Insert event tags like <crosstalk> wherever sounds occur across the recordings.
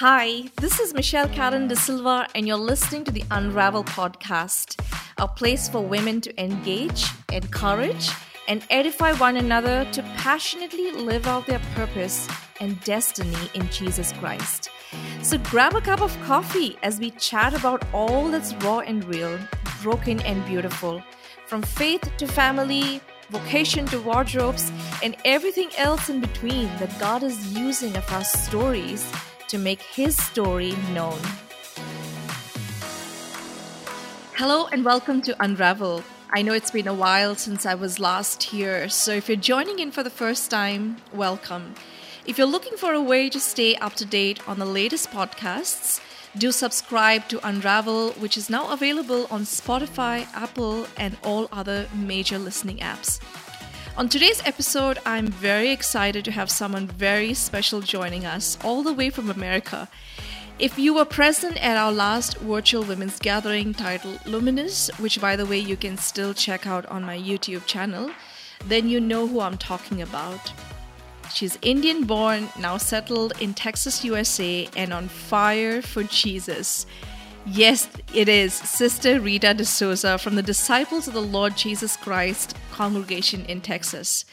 Hi, this is Michelle Karen De Silva, and you're listening to the Unravel podcast, a place for women to engage, encourage, and edify one another to passionately live out their purpose and destiny in Jesus Christ. So grab a cup of coffee as we chat about all that's raw and real, broken and beautiful, from faith to family, vocation to wardrobes, and everything else in between that God is using of our stories to make his story known. Hello and welcome to Unravel. I know it's been a while since I was last here, so if you're joining in for the first time, welcome. If you're looking for a way to stay up to date on the latest podcasts, do subscribe to Unravel, which is now available on Spotify, Apple, and all other major listening apps. On today's episode, I'm very excited to have someone very special joining us, all the way from America. If you were present at our last virtual women's gathering titled Luminous, which by the way you can still check out on my YouTube channel, then you know who I'm talking about. She's Indian born, now settled in Texas, USA, and on fire for Jesus. Yes, it is Sister Rita de Souza from the Disciples of the Lord Jesus Christ congregation in Texas.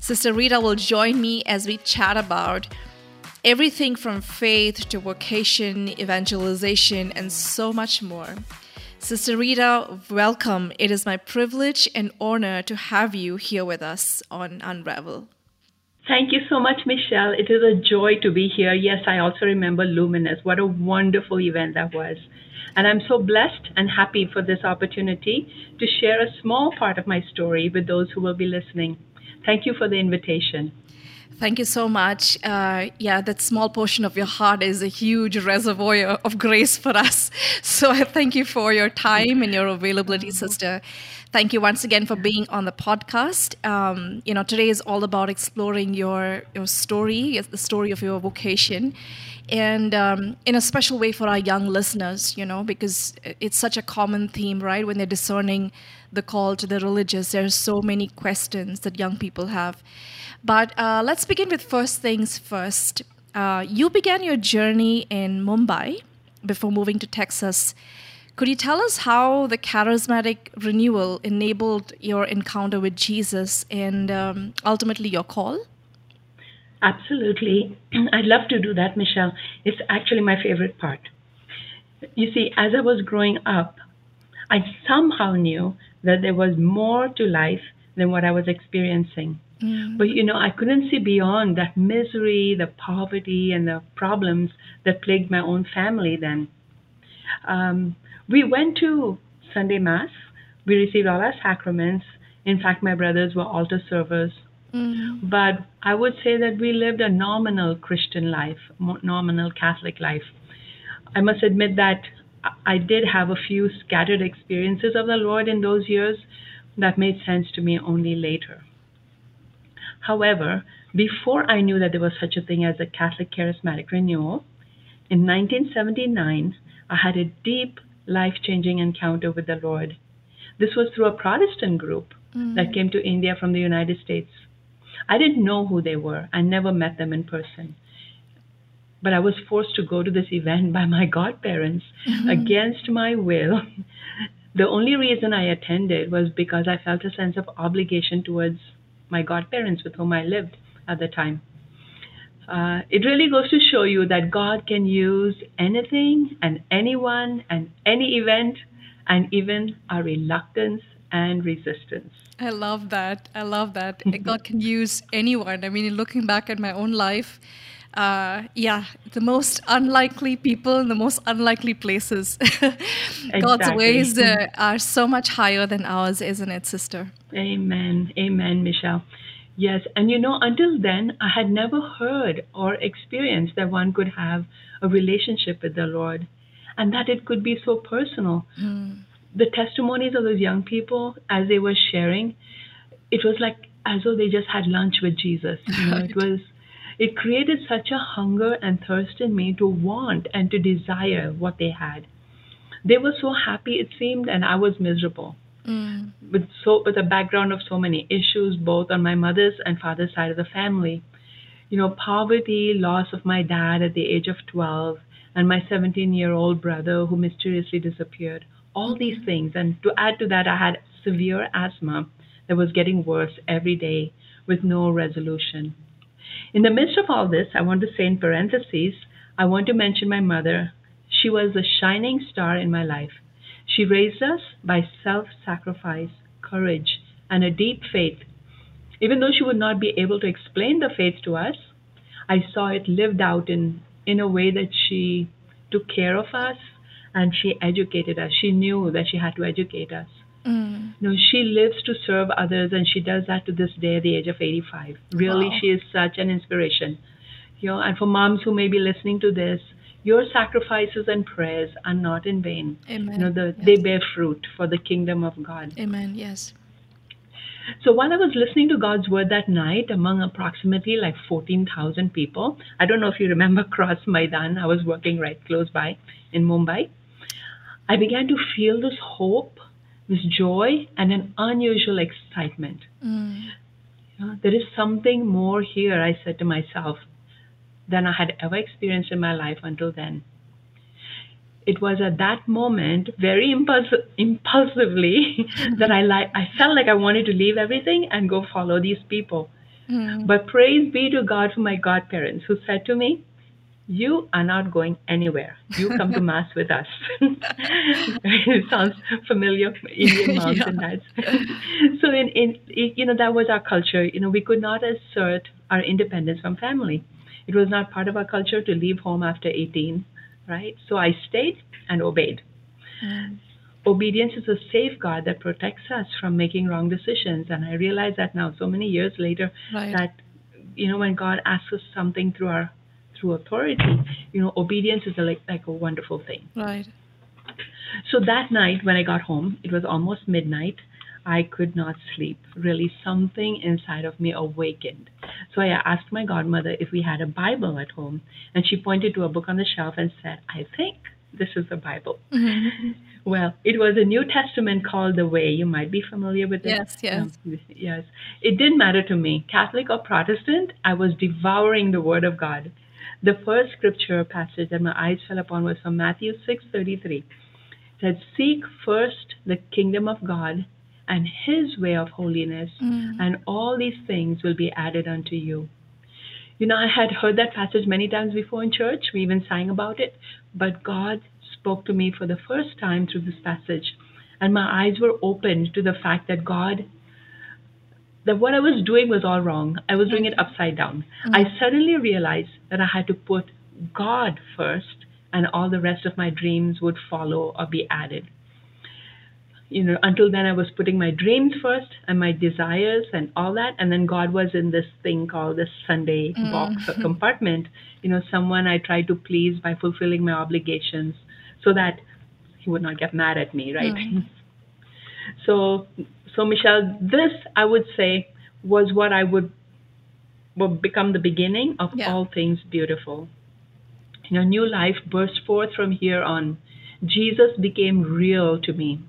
Sister Rita will join me as we chat about everything from faith to vocation, evangelization, and so much more. Sister Rita, welcome. It is my privilege and honor to have you here with us on Unravel. Thank you so much, Michelle. It is a joy to be here. Yes, I also remember Luminous. What a wonderful event that was. And I'm so blessed and happy for this opportunity to share a small part of my story with those who will be listening. Thank you for the invitation. Thank you so much. Uh, yeah, that small portion of your heart is a huge reservoir of grace for us. <laughs> So I thank you for your time and your availability, sister. Thank you once again for being on the podcast. Um, you know, today is all about exploring your your story, the story of your vocation, and um, in a special way for our young listeners, you know, because it's such a common theme, right? When they're discerning the call to the religious, there's so many questions that young people have. But uh, let's begin with first things first. Uh, you began your journey in Mumbai before moving to Texas. Could you tell us how the charismatic renewal enabled your encounter with Jesus and um, ultimately your call? Absolutely. <clears throat> I'd love to do that, Michelle. It's actually my favorite part. You see, as I was growing up, I somehow knew that there was more to life than what I was experiencing. Mm. But you know, I couldn't see beyond that misery, the poverty, and the problems that plagued my own family then. Um, we went to Sunday Mass. We received all our sacraments. In fact, my brothers were altar servers Mm-hmm. But I would say that we lived a nominal Christian life, nominal Catholic life. I must admit that I did have a few scattered experiences of the Lord in those years that made sense to me only later. However, before I knew that there was such a thing as a Catholic charismatic renewal, in 1979, I had a deep, life changing encounter with the Lord. This was through a Protestant group mm-hmm. that came to India from the United States. I didn't know who they were. I never met them in person. But I was forced to go to this event by my godparents mm-hmm. against my will. <laughs> The only reason I attended was because I felt a sense of obligation towards my godparents with whom I lived at the time. Uh, it really goes to show you that God can use anything and anyone and any event and even our reluctance and resistance. I love that. I love that. God can use anyone. I mean, looking back at my own life, uh, yeah, the most unlikely people in the most unlikely places. <laughs> exactly. God's ways uh, are so much higher than ours, isn't it, sister? Amen. Amen, Michelle. Yes, and you know, until then, I had never heard or experienced that one could have a relationship with the Lord and that it could be so personal. Mm the testimonies of those young people as they were sharing, it was like as though they just had lunch with Jesus. You know, it <laughs> was it created such a hunger and thirst in me to want and to desire what they had. They were so happy it seemed, and I was miserable. Mm. With so with a background of so many issues, both on my mother's and father's side of the family. you know, poverty, loss of my dad at the age of 12, and my 17 year old brother who mysteriously disappeared. All these things. And to add to that, I had severe asthma that was getting worse every day with no resolution. In the midst of all this, I want to say in parentheses, I want to mention my mother. She was a shining star in my life. She raised us by self sacrifice, courage, and a deep faith. Even though she would not be able to explain the faith to us, I saw it lived out in, in a way that she took care of us and she educated us. She knew that she had to educate us. Mm. No, she lives to serve others, and she does that to this day at the age of 85. Really, Wow. she is such an inspiration. You know, and for moms who may be listening to this, your sacrifices and prayers are not in vain. Amen. You know, the, Yes. they bear fruit for the kingdom of God. Amen. Yes. So while I was listening to God's word that night among approximately like 14,000 people, I don't know if you remember <laughs> Cross Maidan, I was working right close by in Mumbai. I began to feel this hope, this joy, and an unusual excitement. Mm. You know, there is something more here, I said to myself, than I had ever experienced in my life until then. It was at that moment, very impulsive, impulsively, <laughs> that I like I felt like I wanted to leave everything and go follow these people. Mm. But praise be to God for my godparents who said to me, You are not going anywhere. You come to Mass with us. <laughs> it sounds familiar, Indian <laughs> moms and dads. so, in, in, you know, that was our culture. You know, we could not assert our independence from family. It was not part of our culture to leave home after 18, right? So I stayed and obeyed. Mm. Obedience is a safeguard that protects us from making wrong decisions. And I realize that now, so many years later, Right. that you know when God asks us something through our through authority, you know, obedience is a, like like a wonderful thing. Right. So that night when I got home, it was almost midnight. I could not sleep. Really, something inside of me awakened. So I asked my godmother if we had a Bible at home, and she pointed to a book on the shelf and said, "I think this is the Bible." Mhm. <laughs> Well, it was a New Testament called The Way. You might be familiar with it. Yes, yes. Um, yes. It didn't matter to me, Catholic or Protestant, I was devouring the Word of God. The first scripture passage that my eyes fell upon was from Matthew 6:33. It said, "Seek first the kingdom of God and His way of holiness, Mm. and all these things will be added unto you." You know, I had heard that passage many times before in church. We even sang about it. But God spoke to me for the first time through this passage. And my eyes were opened to the fact that God, that what I was doing was all wrong. I was doing it upside down. I suddenly realized that I had to put God first, and all the rest of my dreams would follow or be added you know, until then I was putting my dreams first and my desires and all that, and then God was in this thing called the Sunday mm-hmm. box or compartment. You know, someone I tried to please by fulfilling my obligations, so that He would not get mad at me, right? Mm-hmm. <laughs> So, so Michelle, this I would say was what I would would become the beginning of Yeah. all things beautiful. You know, new life burst forth from here on. Jesus became real to me.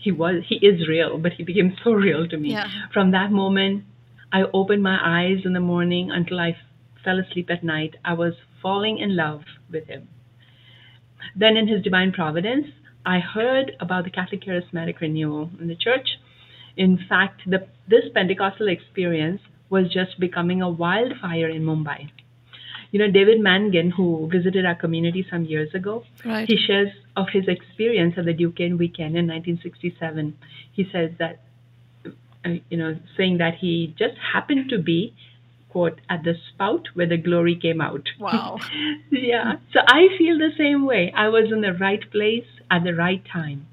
He was he is real, but he became so real to me. Yeah. From that moment, I opened my eyes in the morning until I f- fell asleep at night. I was falling in love with him. Then in his divine providence, I heard about the Catholic Charismatic Renewal in the church. In fact, the, this Pentecostal experience was just becoming a wildfire in Mumbai. You know, David Mangan, who visited our community some years ago, Right. he shares of his experience at the Duquesne weekend in 1967. He says that, uh, you know, saying that he just happened to be, quote, at the spout where the glory came out. Wow. <laughs> yeah. So I feel the same way. I was in the right place at the right time.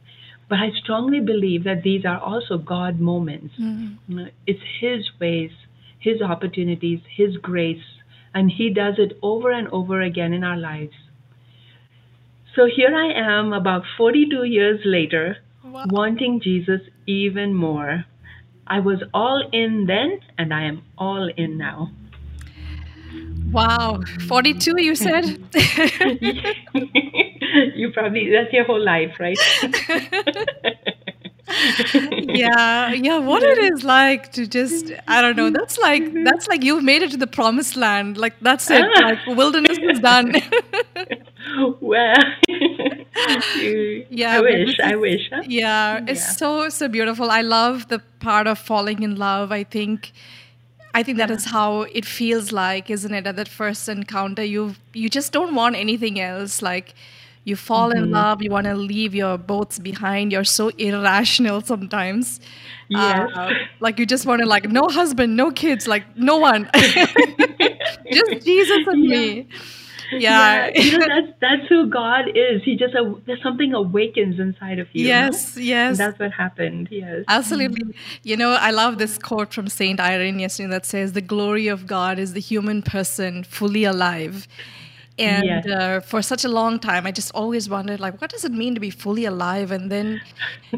But I strongly believe that these are also God moments. Mm. You know, It's His ways, His opportunities, His grace, and He does it over and over again in our lives. So here I am, about 42 years later, Wow. wanting Jesus even more. I was all in then, and I am all in now. Wow. 42, you said? <laughs> you probably, that's your whole life, right? <laughs> yeah yeah <laughs> what it is like to just i don't know that's like that's like you've made it to the promised land like that's it Ah. like wilderness is done <laughs> well, <laughs> Yeah, I wish, I wish. Huh? yeah it's Yeah. so so beautiful i love the part of falling in love i think i think that is how it feels like isn't it at that first encounter you you just don't want anything else like you fall Mm-hmm. in love you want to leave your boats behind you're so irrational sometimes Yes. Uh, like you just want to like no husband no kids like no one <laughs> just jesus and me yeah, you know that's that's who God is. He just aw- there's something awakens inside of you. yes yes And that's what happened. Yes. Absolutely. You know, I love this quote from Saint Irenaeus that says, "The glory of God is the human person fully alive." And Yes. uh, for such a long time, I just always wondered, like, what does it mean to be fully alive? And then,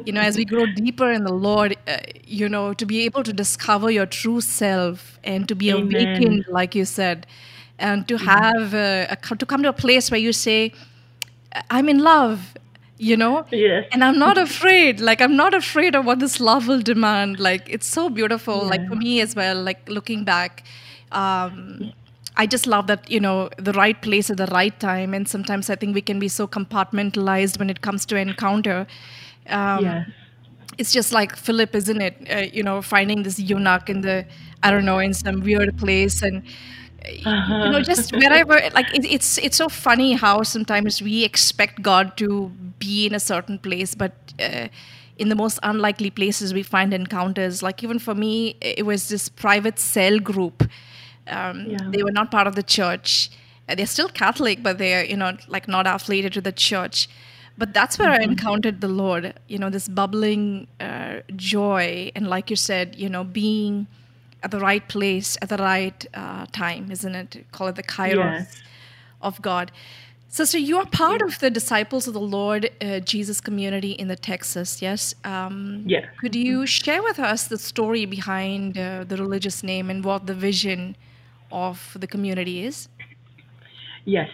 you know, as we grow deeper in the Lord, uh, you know, to be able to discover your true self and to be Amen. awakened, like you said, and to have uh, a, to come to a place where you say, "I'm in love," you know, Yes. and i'm not afraid like i'm not afraid of what this love will demand like it's so beautiful like for me as well like looking back um i just love that you know the right place at the right time and sometimes i think we can be so compartmentalized when it comes to encounter um yes. it's just like Philip, isn't it? Uh, you know, finding this eunuch in the, I don't know, in some weird place, and uh, you know, just wherever. Like it, it's it's so funny how sometimes we expect God to be in a certain place, but uh, in the most unlikely places we find encounters. Like even for me, it was this private cell group. Um, Yeah. They were not part of the church. Uh, They're still Catholic, but they're you know like not affiliated to the church but that's where I encountered the Lord. You know, this bubbling uh, joy, and like you said, you know, being at the right place at the right uh, time, isn't it? Call it the kairos Yes. of God. So, so you are part of the disciples of the Lord uh, Jesus community in the Texas, yes? Um, Yes. Could you share with us the story behind uh, the religious name and what the vision of the community is? Yes.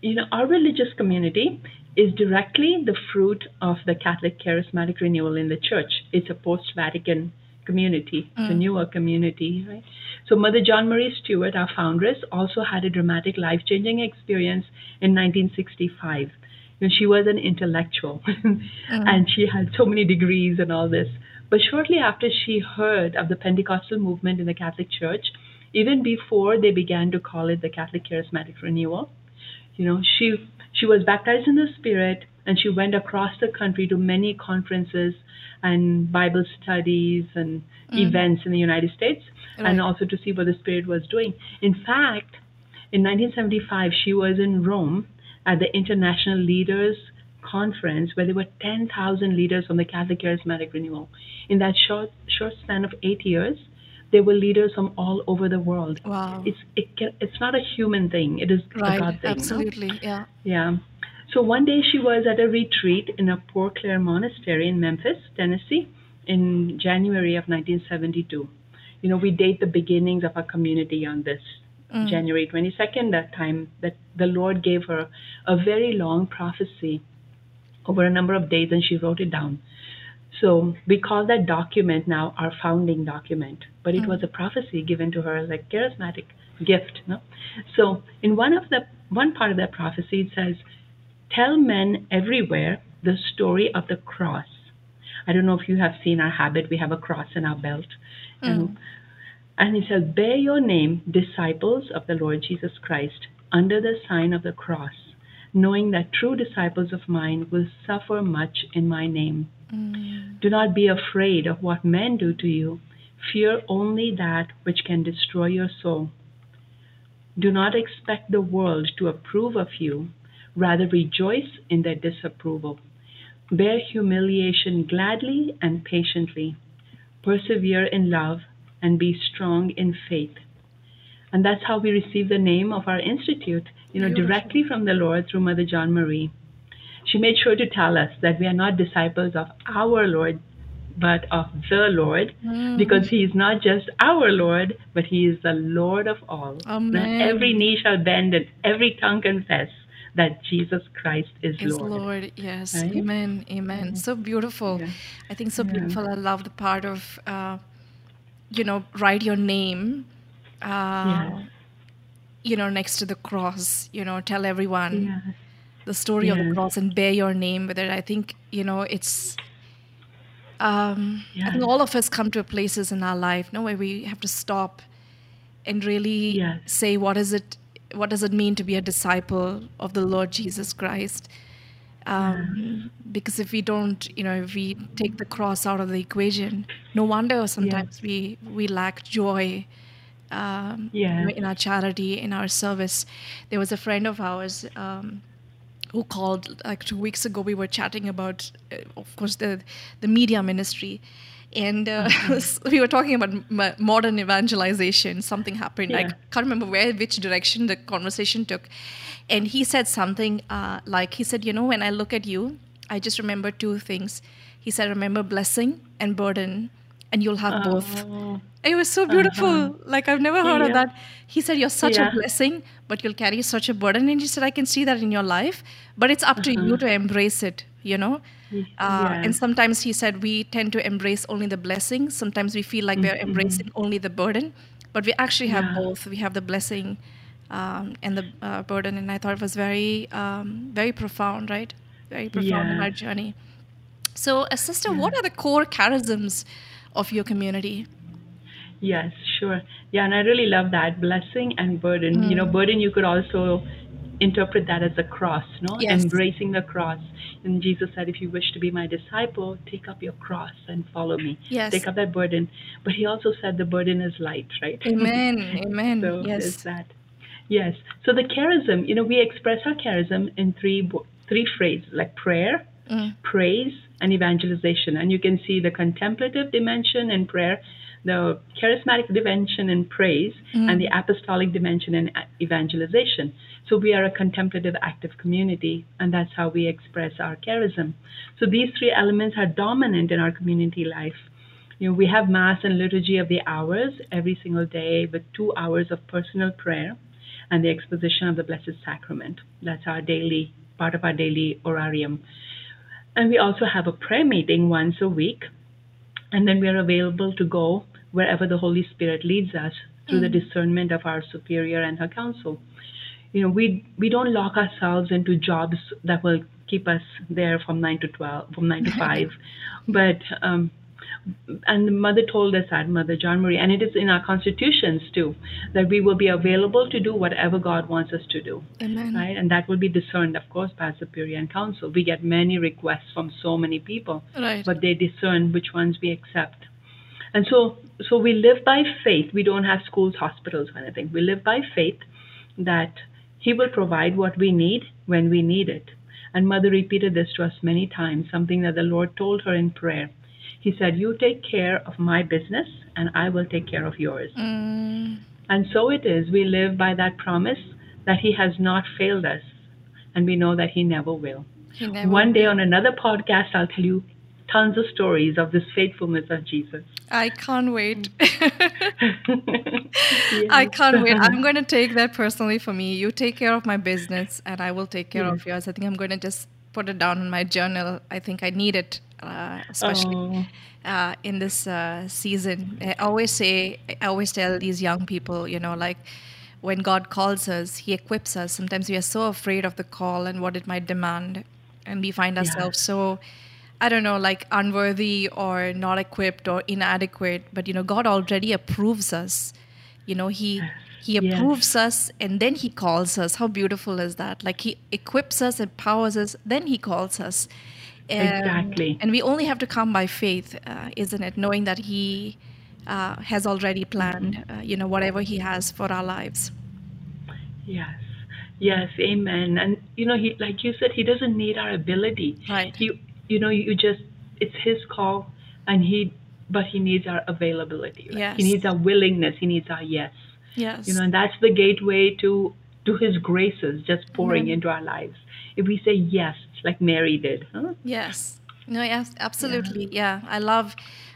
You know, our religious community is directly the fruit of the Catholic charismatic renewal in the church. It's a post Vatican community, it's a mm. newer community, right? So, Mother John Marie Stewart, our foundress, also had a dramatic life changing experience in 1965. You know, she was an intellectual <laughs> mm. and she had so many degrees and all this. But shortly after she heard of the Pentecostal movement in the Catholic Church, even before they began to call it the Catholic Charismatic Renewal, you know, she she was baptized in the Spirit and she went across the country to many conferences and Bible studies and mm-hmm. events in the United States, and also to see what the Spirit was doing. In fact, in 1975, she was in Rome at the International Leaders Conference where there were 10,000 leaders from the Catholic Charismatic Renewal. In that short short span of eight years, there were leaders from all over the world. Wow. It's it can, it's not a human thing; it is a right, God thing. no? absolutely, yeah. Yeah. So one day she was at a retreat in a Poor Clare monastery in Memphis, Tennessee, in January of 1972. You know, we date the beginnings of our community on this mm. January 22nd, that time that the Lord gave her a very long prophecy over a number of days, and she wrote it down. So we call that document now our founding document, but it was a prophecy given to her as a charismatic gift. No? So in one of the one part of that prophecy, it says, "Tell men everywhere the story of the cross." I don't know if you have seen our habit; we have a cross in our belt, and mm. and he says, "Bear your name, disciples of the Lord Jesus Christ, under the sign of the cross, knowing that true disciples of mine will suffer much in my name." Mm. Do not be afraid of what men do to you. Fear only that which can destroy your soul. Do not expect the world to approve of you. Rather, rejoice in their disapproval. Bear humiliation gladly and patiently. Persevere in love and be strong in faith. And that's how we receive the name of our institute, you know, Beautiful. directly from the Lord through Mother John Marie she made sure to tell us that we are not disciples of our Lord, but of the Lord, because He is not just our Lord, but He is the Lord of all. Amen. Every knee shall bend and every tongue confess that Jesus Christ is Is Lord. Lord, yes. Right? Amen. Amen. So beautiful. Yeah. I think so Yeah. beautiful. I love the part of, uh, you know, write your name, uh, Yes. you know, next to the cross, you know, tell everyone Yes. The story of the cross and bear your name with it. I think, you know, it's, um, I think all of us come to places in our life, no, where we have to stop and really Yes. say, what is it, what does it mean to be a disciple of the Lord Jesus Christ? um, because if we don't you know if we take the cross out of the equation no wonder sometimes we we lack joy um, Yes. in our charity in our service there was a friend of ours um, who called like two weeks ago we were chatting about uh, of course the the media ministry. And uh, <laughs> we were talking about m- modern evangelization something happened. I can't remember where which direction the conversation took. And he said something uh, like he said you know when i look at you i just remember two things. He said remember blessing and burden and you'll have both Oh, it was so beautiful. Like I've never heard of that. He said, "You're such Yeah. a blessing, but you'll carry such a burden." And he said, "I can see that in your life, but it's up to you to embrace it." You know. Uh, yeah. And sometimes he said we tend to embrace only the blessing. Sometimes we feel like we're embracing only the burden, but we actually have Yeah. both. We have the blessing um, and the uh, burden. And I thought it was very, um, very profound, right? Very profound in our journey. So, uh, sister, what are the core charisms of your community? Yes, sure. Yeah, and I really love that blessing and burden. You Mm. know, burden you could also interpret that as a cross, no? Yes. Embracing the cross. And Jesus said, if you wish to be my disciple, take up your cross and follow me. Yes. Take up that burden. But he also said the burden is light, right? Amen. <laughs> Amen. so yes. that. Yes. So the charism, you know, we express our charism in three three phrases like prayer, Mm. praise, and evangelization. And you can see the contemplative dimension in prayer, the charismatic dimension in praise, and the apostolic dimension in evangelization. So we are a contemplative, active community, and that's how we express our charism. So these three elements are dominant in our community life. You know, we have Mass and Liturgy of the Hours every single day with two hours of personal prayer and the exposition of the Blessed Sacrament. That's our daily part of our daily horarium. And we also have a prayer meeting once a week. And then we are available to go wherever the Holy Spirit leads us through the discernment of our superior and her council. You know, we we don't lock ourselves into jobs that will keep us there from nine to twelve, from nine to <laughs> five, but um, and the mother told us that, Mother John Marie, and it is in our constitutions too, that we will be available to do whatever God wants us to do Amen. right? And that will be discerned, of course, by Superior and Council. We get many requests from so many people, Right. but they discern which ones we accept. And so, so we live by faith. We don't have schools, hospitals, or anything. We live by faith that He will provide what we need when we need it. And Mother repeated this to us many times, something that the Lord told her in prayer. He said, You take care of my business, and I will take care of yours. Mm, And so it is. We live by that promise that He has not failed us, and we know that He never will. he never One day on another podcast, I'll tell you tons of stories of this faithfulness of Jesus. I can't wait. Yes. <laughs> <laughs> I can't wait. I'm <laughs> going to take that personally for me. You take care of my business, and I will take care Yeah. of yours. I think I'm going to just put it down in my journal. I think I need it, uh, especially Oh, uh, in this uh, season. I always say, I always tell these young people, you know, like when God calls us, He equips us. Sometimes we are so afraid of the call and what it might demand, and we find ourselves so. I don't know, like unworthy or not equipped or inadequate, but you know, God already approves us. You know, He He Yes. approves us and then He calls us. How beautiful is that? Like He equips us, empowers us, then He calls us. Um, Exactly. And we only have to come by faith, uh, isn't it? Knowing that He uh, has already planned, uh, you know, whatever He has for our lives. yes. Yes, amen. And you know, he like you said, he doesn't need our ability. Right. He you know, you just it's his call and he but he needs our availability. right? Yes. He needs our willingness, he needs our yes. Yes. you know and that's the gateway to to his graces just pouring Amen. into our lives if we say yes like mary did huh? Yes. No, yes, absolutely. Yeah. I love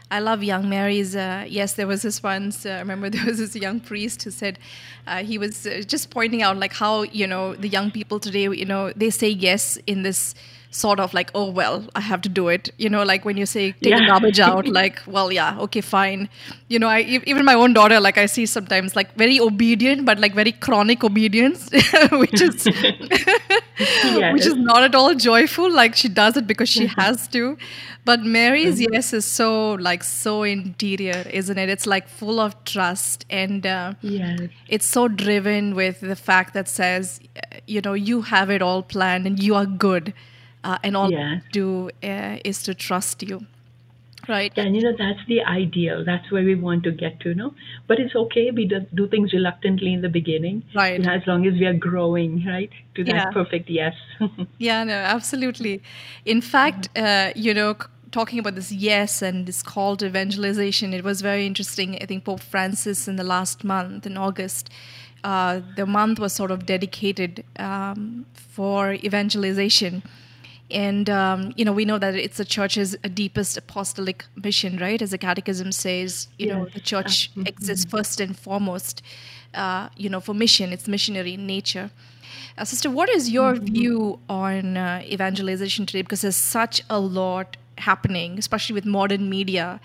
I love young Mary's. Uh, yes, there was this once. Uh, I remember <laughs> there was this young priest who said uh, he was uh, just pointing out like how you know the young people today. You know they say yes in this sort of like, oh, well, I have to do it. You know, like when you say <laughs> take yeah. garbage out, like, well, yeah, okay, fine. You know, I even my own daughter, like I see sometimes like very obedient, but like very chronic obedience, <laughs> which is <laughs> which is not at all joyful. Like she does it because she has to. But Mary's mm-hmm. yes is so like so interior, isn't it? It's like full of trust and uh, yes. it's so driven with the fact that says, you know, you have it all planned and you are good uh, and all yes. do uh, is to trust you right? And you know that's the ideal. That's where we want to get to you know but it's okay. We do, do things reluctantly in the beginning. Right. You know, as long as we are growing right? To that yeah. perfect yes. <laughs> Yeah no absolutely. In fact uh, you know talking about this yes and this call to evangelization it was very interesting. I think pope francis in the last month in august uh, the month was sort of dedicated um, for evangelization and um, you know we know that it's the church's deepest apostolic mission right as the catechism says you yes. know the church mm-hmm. exists first and foremost uh, you know for mission it's missionary in nature uh, sister what is your mm-hmm. view on uh, evangelization today because there's such a lot happening especially with modern media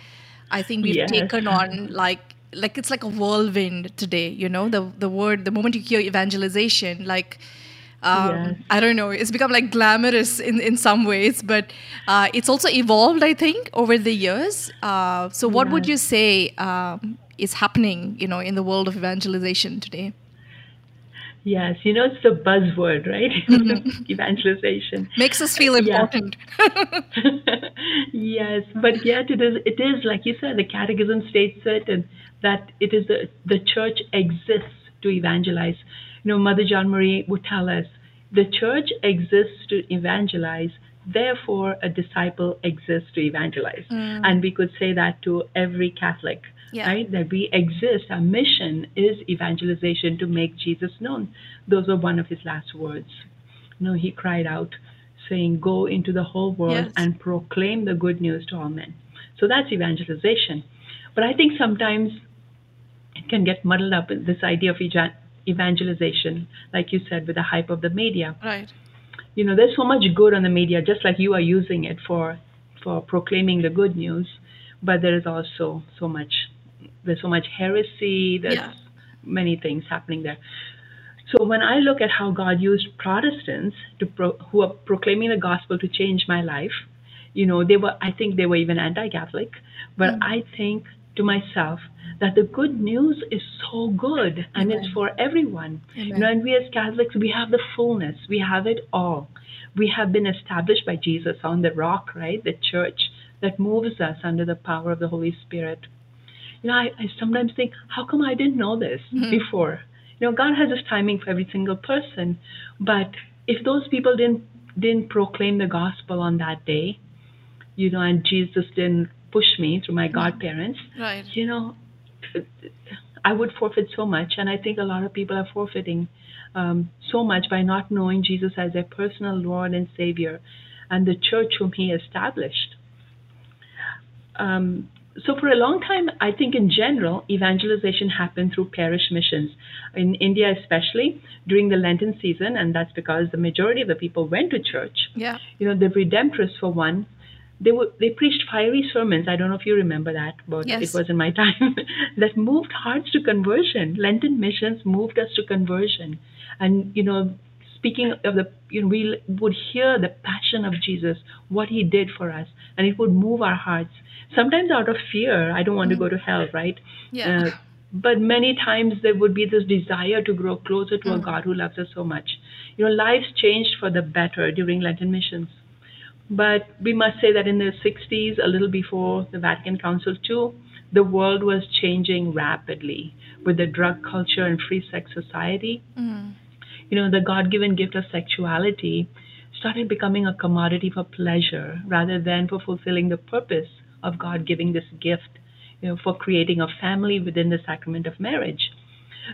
i think we've yes. taken on like like it's like a whirlwind today you know the the word the moment you hear evangelization like um. I don't know. It's become like glamorous in, in some ways, but uh, it's also evolved, I think, over the years. Uh, so, what would you say um, is happening, you know, in the world of evangelization today? Yes, you know, it's the buzzword, right? <laughs> Mm-hmm. Evangelization makes us feel important. <laughs> yes, but yet it is. It is like you said. The Catechism states it, and that it is the the church exists to evangelize. You know, Mother John Marie would tell us the church exists to evangelize, therefore, a disciple exists to evangelize. Mm. And we could say that to every Catholic, yeah. right? That we exist, our mission is evangelization to make Jesus known. Those were one of his last words. You know, he cried out, saying, Go into the whole world yes. and proclaim the good news to all men. So that's evangelization. But I think sometimes it can get muddled up in this idea of evangelization, like you said, with the hype of the media. Right. You know, there's so much good on the media, just like you are using it for for proclaiming the good news, but there is also so much there's so much heresy, there's yeah. many things happening there. So when I look at how God used Protestants to pro- who are proclaiming the gospel to change my life, you know, they were I think they were even anti-Catholic, but mm. I think to myself that the good news is so good and Amen. it's for everyone. Amen. You know, and we as Catholics, we have the fullness, we have it all. We have been established by Jesus on the rock, right? The church that moves us under the power of the Holy Spirit. You know, I, I sometimes think, how come I didn't know this mm-hmm. before? You know, God has His timing for every single person, but if those people didn't didn't proclaim the gospel on that day, you know, and Jesus didn't push me through my godparents, right. you know, I would forfeit so much, and I think a lot of people are forfeiting um, so much by not knowing Jesus as their personal Lord and Savior, and the church whom He established. Um, so for a long time, I think in general, evangelization happened through parish missions. In India, especially during the Lenten season, and that's because the majority of the people went to church. Yeah. You know, the Redemptorists, for one, they were they preached fiery sermons. I don't know if you remember that, but yes. it was in my <laughs> time that moved hearts to conversion. Lenten missions moved us to conversion, and you know, speaking of the, you know, we would hear the passion of Jesus, what He did for us, and it would move our hearts. Sometimes out of fear, I don't want mm-hmm. to go to hell, right? Yeah. Uh, but many times there would be this desire to grow closer to mm. a God who loves us so much. You know, lives changed for the better during Lenten missions. But we must say that in the 60s, a little before the Vatican Council II, the world was changing rapidly with the drug culture and free sex society. Mm. You know, the God given gift of sexuality started becoming a commodity for pleasure rather than for fulfilling the purpose of God giving this gift, you know, for creating a family within the sacrament of marriage.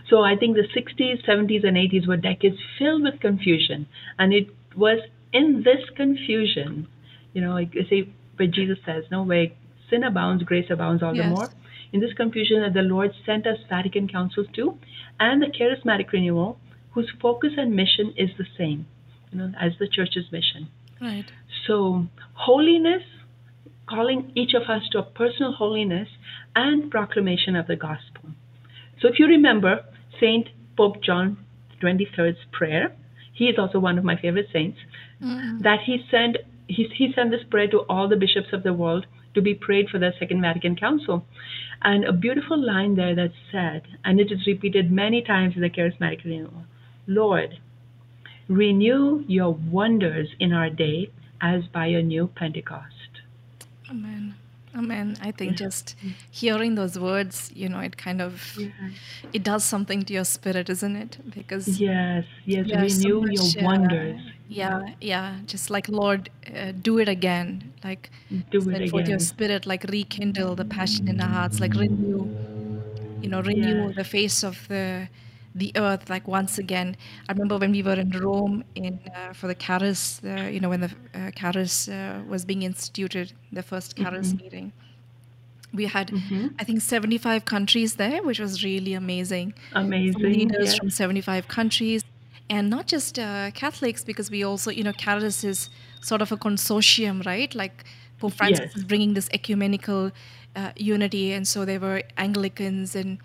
So I think the 60s, 70s, and 80s were decades filled with confusion, and it was in this confusion, you know, like you say but Jesus says, no, way, sin abounds, grace abounds all the more. In this confusion, that the Lord sent us Vatican councils too, and the charismatic renewal, whose focus and mission is the same, you know, as the church's mission. Right. So, holiness, calling each of us to a personal holiness and proclamation of the gospel. So, if you remember Saint Pope John XXIII's prayer, he is also one of my favorite saints, Mm. that he sent he, he sent this prayer to all the bishops of the world to be prayed for the Second Vatican Council. And a beautiful line there that said, and it is repeated many times in the charismatic renewal Lord, renew your wonders in our day as by a new Pentecost. Amen. Amen. I think just hearing those words, you know, it kind of it does something to your spirit, isn't it? Because Yes, yes, yeah, so renew much, your uh, wonders. yeah, yeah. Just like Lord, uh, do it again. Like Do it forth your spirit, like rekindle the passion in our hearts, like renew, you know, renew the face of the the earth, like once again. I remember when we were in Rome in uh, for the CHARIS, uh, you know, when the uh, CHARIS uh, was being instituted, the first CHARIS meeting. We had, Mhm. I think, 75 countries there, which was really amazing Amazing. leaders Yes. from 75 countries and not just uh, catholics because we also you know caritas is sort of a consortium right like pope francis Yes. is bringing this ecumenical uh, unity and so there were anglicans and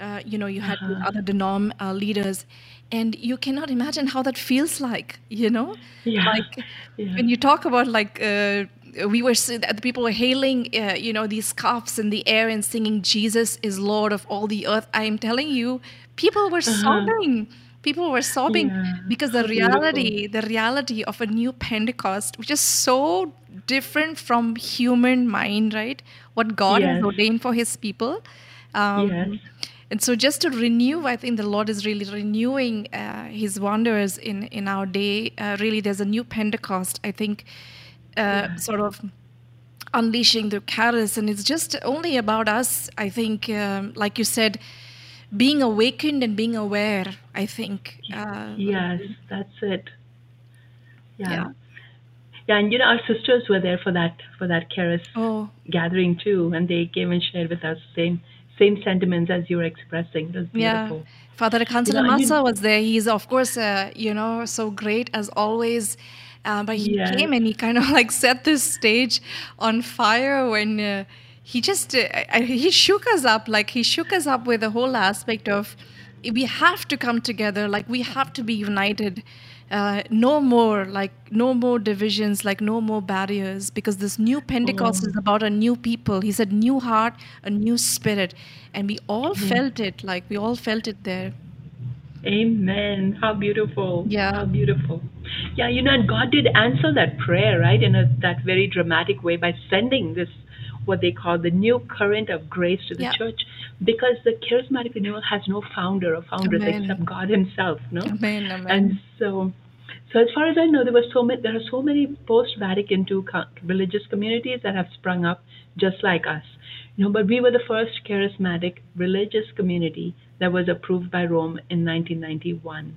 uh, you know you had Uh-huh. other denom uh, leaders and you cannot imagine how that feels like you know Yeah. like <laughs> Yeah. when you talk about like uh, we were the people were hailing uh, you know these scarfs in the air and singing jesus is lord of all the earth i am telling you people were sobbing people were sobbing Uh-huh. Yeah, because the reality the reality of a new pentecost which is so different from human mind right what god has ordained for his people um, Yes. And so, just to renew, I think the Lord is really renewing uh, His wonders in in our day. Uh, really, there's a new Pentecost. I think, uh, sort of unleashing the charis, and it's just only about us. I think, um, like you said, being awakened and being aware. I think. Uh, Yes, that's it. Yeah. Yeah. yeah. and you know our sisters were there for that for that CHARIS Oh, gathering too, and they came and shared with us the same same sentiments as you're expressing. It was yeah. beautiful. Father Kansana and you- Massa was there. He's of course, uh, you know, so great as always. Uh, but he Yes. came and he kind of <laughs> like set this stage on fire when uh, he just uh, he shook us up. Like he shook us up with the whole aspect of we have to come together. Like we have to be united. Uh, no more like no more divisions like no more barriers because this new pentecost is about a new people he said new heart a new spirit and we all felt it like we all felt it there Amen. How beautiful. Yeah. How beautiful. Yeah, you know, and God did answer that prayer, right, in a, that very dramatic way by sending this, what they call the new current of grace to the Yeah. church, because the charismatic renewal has no founder or founders Amen. except God Himself, no? amen amen And so, so as far as I know, there were so many. There are so many post-Vatican II religious communities that have sprung up just like us. You know, but we were the first charismatic religious community that was approved by Rome in 1991.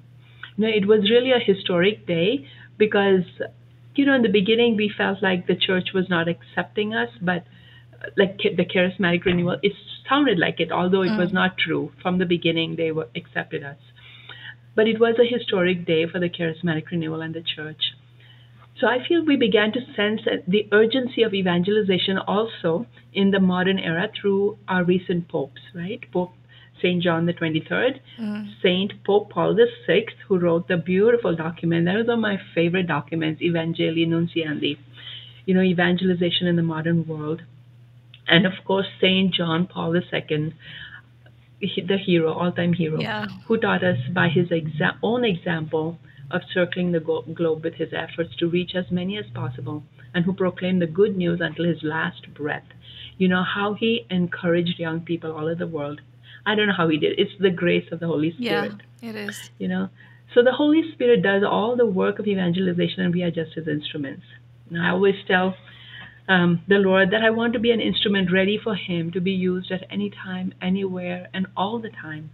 You know, it was really a historic day because, you know, in the beginning we felt like the church was not accepting us, but like the charismatic renewal, it sounded like it, although it was mm. not true. From the beginning, they were accepted us. But it was a historic day for the charismatic renewal and the church. So I feel we began to sense the urgency of evangelization also in the modern era through our recent popes, right? Pope St. John the 23rd, mm. Saint Pope Paul the Sixth, who wrote the beautiful document. That was one of my favorite documents, Evangelii Nuntiandi, you know, evangelization in the modern world. And of course, Saint John Paul II, the hero, all-time hero, Yeah. who taught us by his exa- own example of circling the go- globe with his efforts to reach as many as possible, and who proclaimed the good news until his last breath. You know how he encouraged young people all over the world. I don't know how he did. It's the grace of the Holy Spirit. yeah it is you know so the holy spirit does all the work of evangelization and we are just his instruments and i always tell um, the lord that i want to be an instrument ready for him to be used at any time anywhere and all the time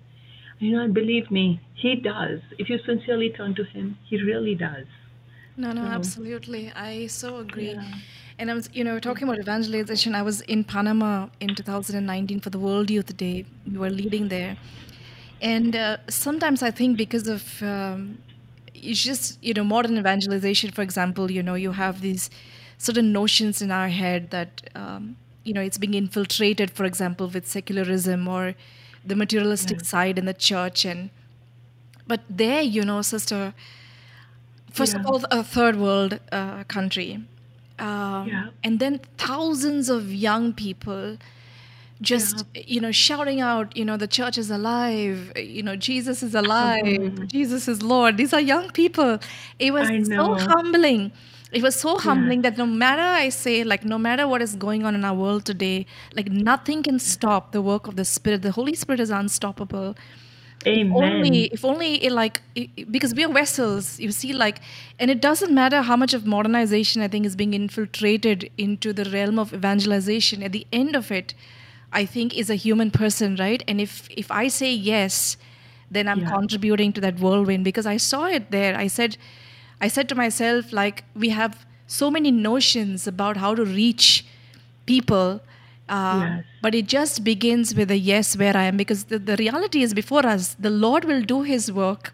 you know and believe me he does if you sincerely turn to him he really does no no So- absolutely i so agree Yeah. And I was, you know, talking about evangelization. I was in Panama in 2019 for the World Youth Day. We were leading there, and uh, sometimes I think because of um, it's just you know modern evangelization, for example, you know, you have these certain notions in our head that um, you know it's being infiltrated, for example, with secularism or the materialistic Yeah. side in the church, and but there, you know, sister. First of all, a third world uh, country, um, Yeah. and then thousands of young people just you know shouting out you know the church is alive you know jesus is <laughs> alive Mhm. jesus is lord these are young people it was so humbling it was so Yeah. humbling that no matter i say like no matter what is going on in our world today like nothing can stop the work of the spirit the holy spirit is unstoppable Amen. If only if only it like it- because we are vessels you see like and it doesn't matter how much of modernization i think is being infiltrated into the realm of evangelization at the end of it i think is a human person right and if if i say yes then i'm Yeah. contributing to that whirlwind because i saw it there i said i said to myself like we have so many notions about how to reach people uh, Yes. but it just begins with a yes where i am because the, the reality is before us the lord will do his work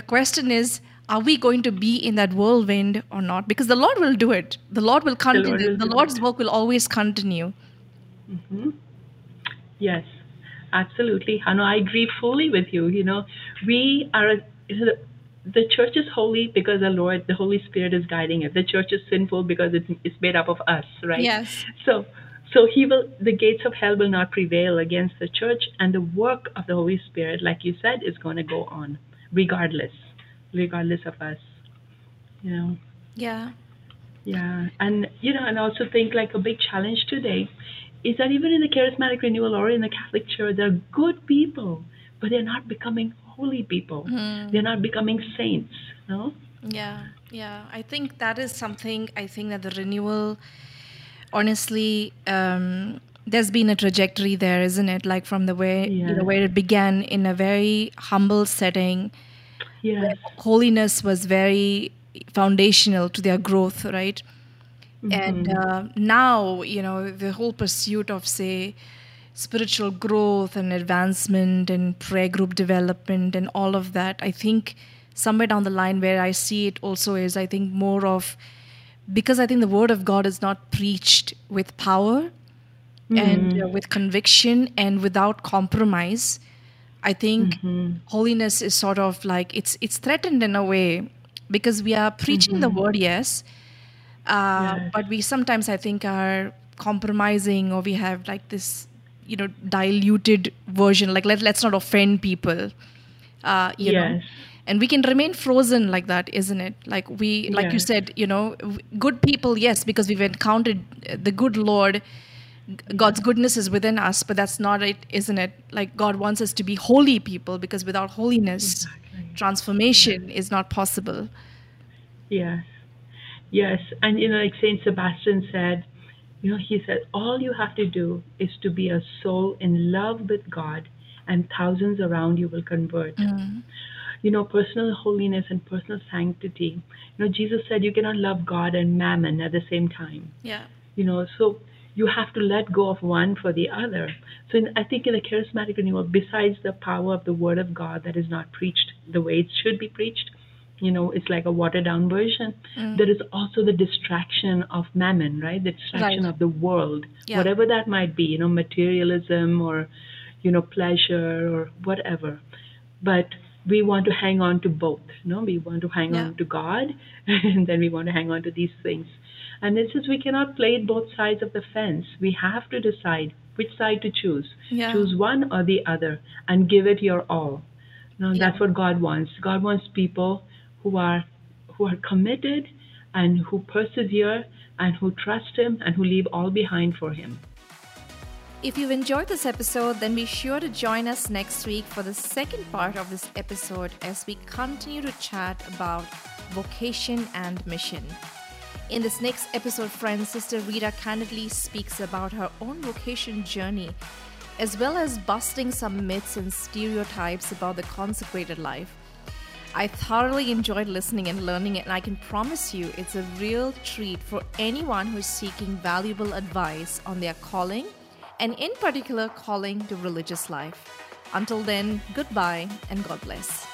the question is are we going to be in that whirlwind or not because the lord will do it the lord will continue will the, lord's it. work will always continue Mhm. Yes, absolutely. Hano, I agree fully with you. You know, we are, you know, the, church is holy because the Lord, the Holy Spirit is guiding it. The church is sinful because it's, it's made up of us, right? Yes. So, so he will, the gates of hell will not prevail against the church, and the work of the Holy Spirit, like you said, is going to go on, regardless, regardless of us. You know. yeah Yeah, and you know, and also think like a big challenge today is that even in the charismatic renewal or in the Catholic Church, there are good people, but they're not becoming holy people. Hmm. They're not becoming saints. No. Yeah, yeah. I think that is something. I think that the renewal, honestly, um, there's been a trajectory there, isn't it? Like from the way you know Yeah. where it began in a very humble setting, Yes. holiness was very foundational to their growth, right? And Mhm. uh, now, you know, the whole pursuit of, say, spiritual growth and advancement and prayer group development and all of that, I think somewhere down the line where I see it also is, I think, more of because I think the word of God is not preached with power and Mhm. uh, with conviction and without compromise. I think Mhm. holiness is sort of like it's it's threatened in a way because we are preaching the word, yes, uh, Yes. but we sometimes I think are compromising or we have like this you know diluted version like let, let's not offend people uh, you know Yes. and we can remain frozen like that isn't it like we like you said you know good people yes because we've encountered uh, the good lord god's goodness is within us but that's not it isn't it like god wants us to be holy people because without holiness Exactly. transformation is not possible Yes. Yes. And you know, like Saint Sebastian said, you know, he said, all you have to do is to be a soul in love with God, and thousands around you will convert. Mm. You know, personal holiness and personal sanctity. You know, Jesus said you cannot love God and mammon at the same time. yeah You know, so you have to let go of one for the other. So in, I think in the charismatic renewal, besides the power of the Word of God that is not preached the way it should be preached, you know, it's like a watered down version. Mm. There is also the distraction of mammon, right? The distraction Right. of the world, Yeah. whatever that might be, you know, materialism or, you know, pleasure or whatever. But we want to hang on to both. No, we want to hang Yeah. on to God, <laughs> and then we want to hang on to these things. And this is we cannot play both sides of the fence. We have to decide which side to choose. Yeah. Choose one or the other, and give it your all. No, Yeah. that's what God wants. God wants people who are who are committed and who persevere and who trust Him and who leave all behind for Him. If you've enjoyed this episode, then be sure to join us next week for the second part of this episode as we continue to chat about vocation and mission. In this next episode, friends, Sister Rita candidly speaks about her own vocation journey, as well as busting some myths and stereotypes about the consecrated life. I thoroughly enjoyed listening and learning it, and I can promise you it's a real treat for anyone who's seeking valuable advice on their calling, and in particular, calling to religious life. Until then, goodbye and God bless.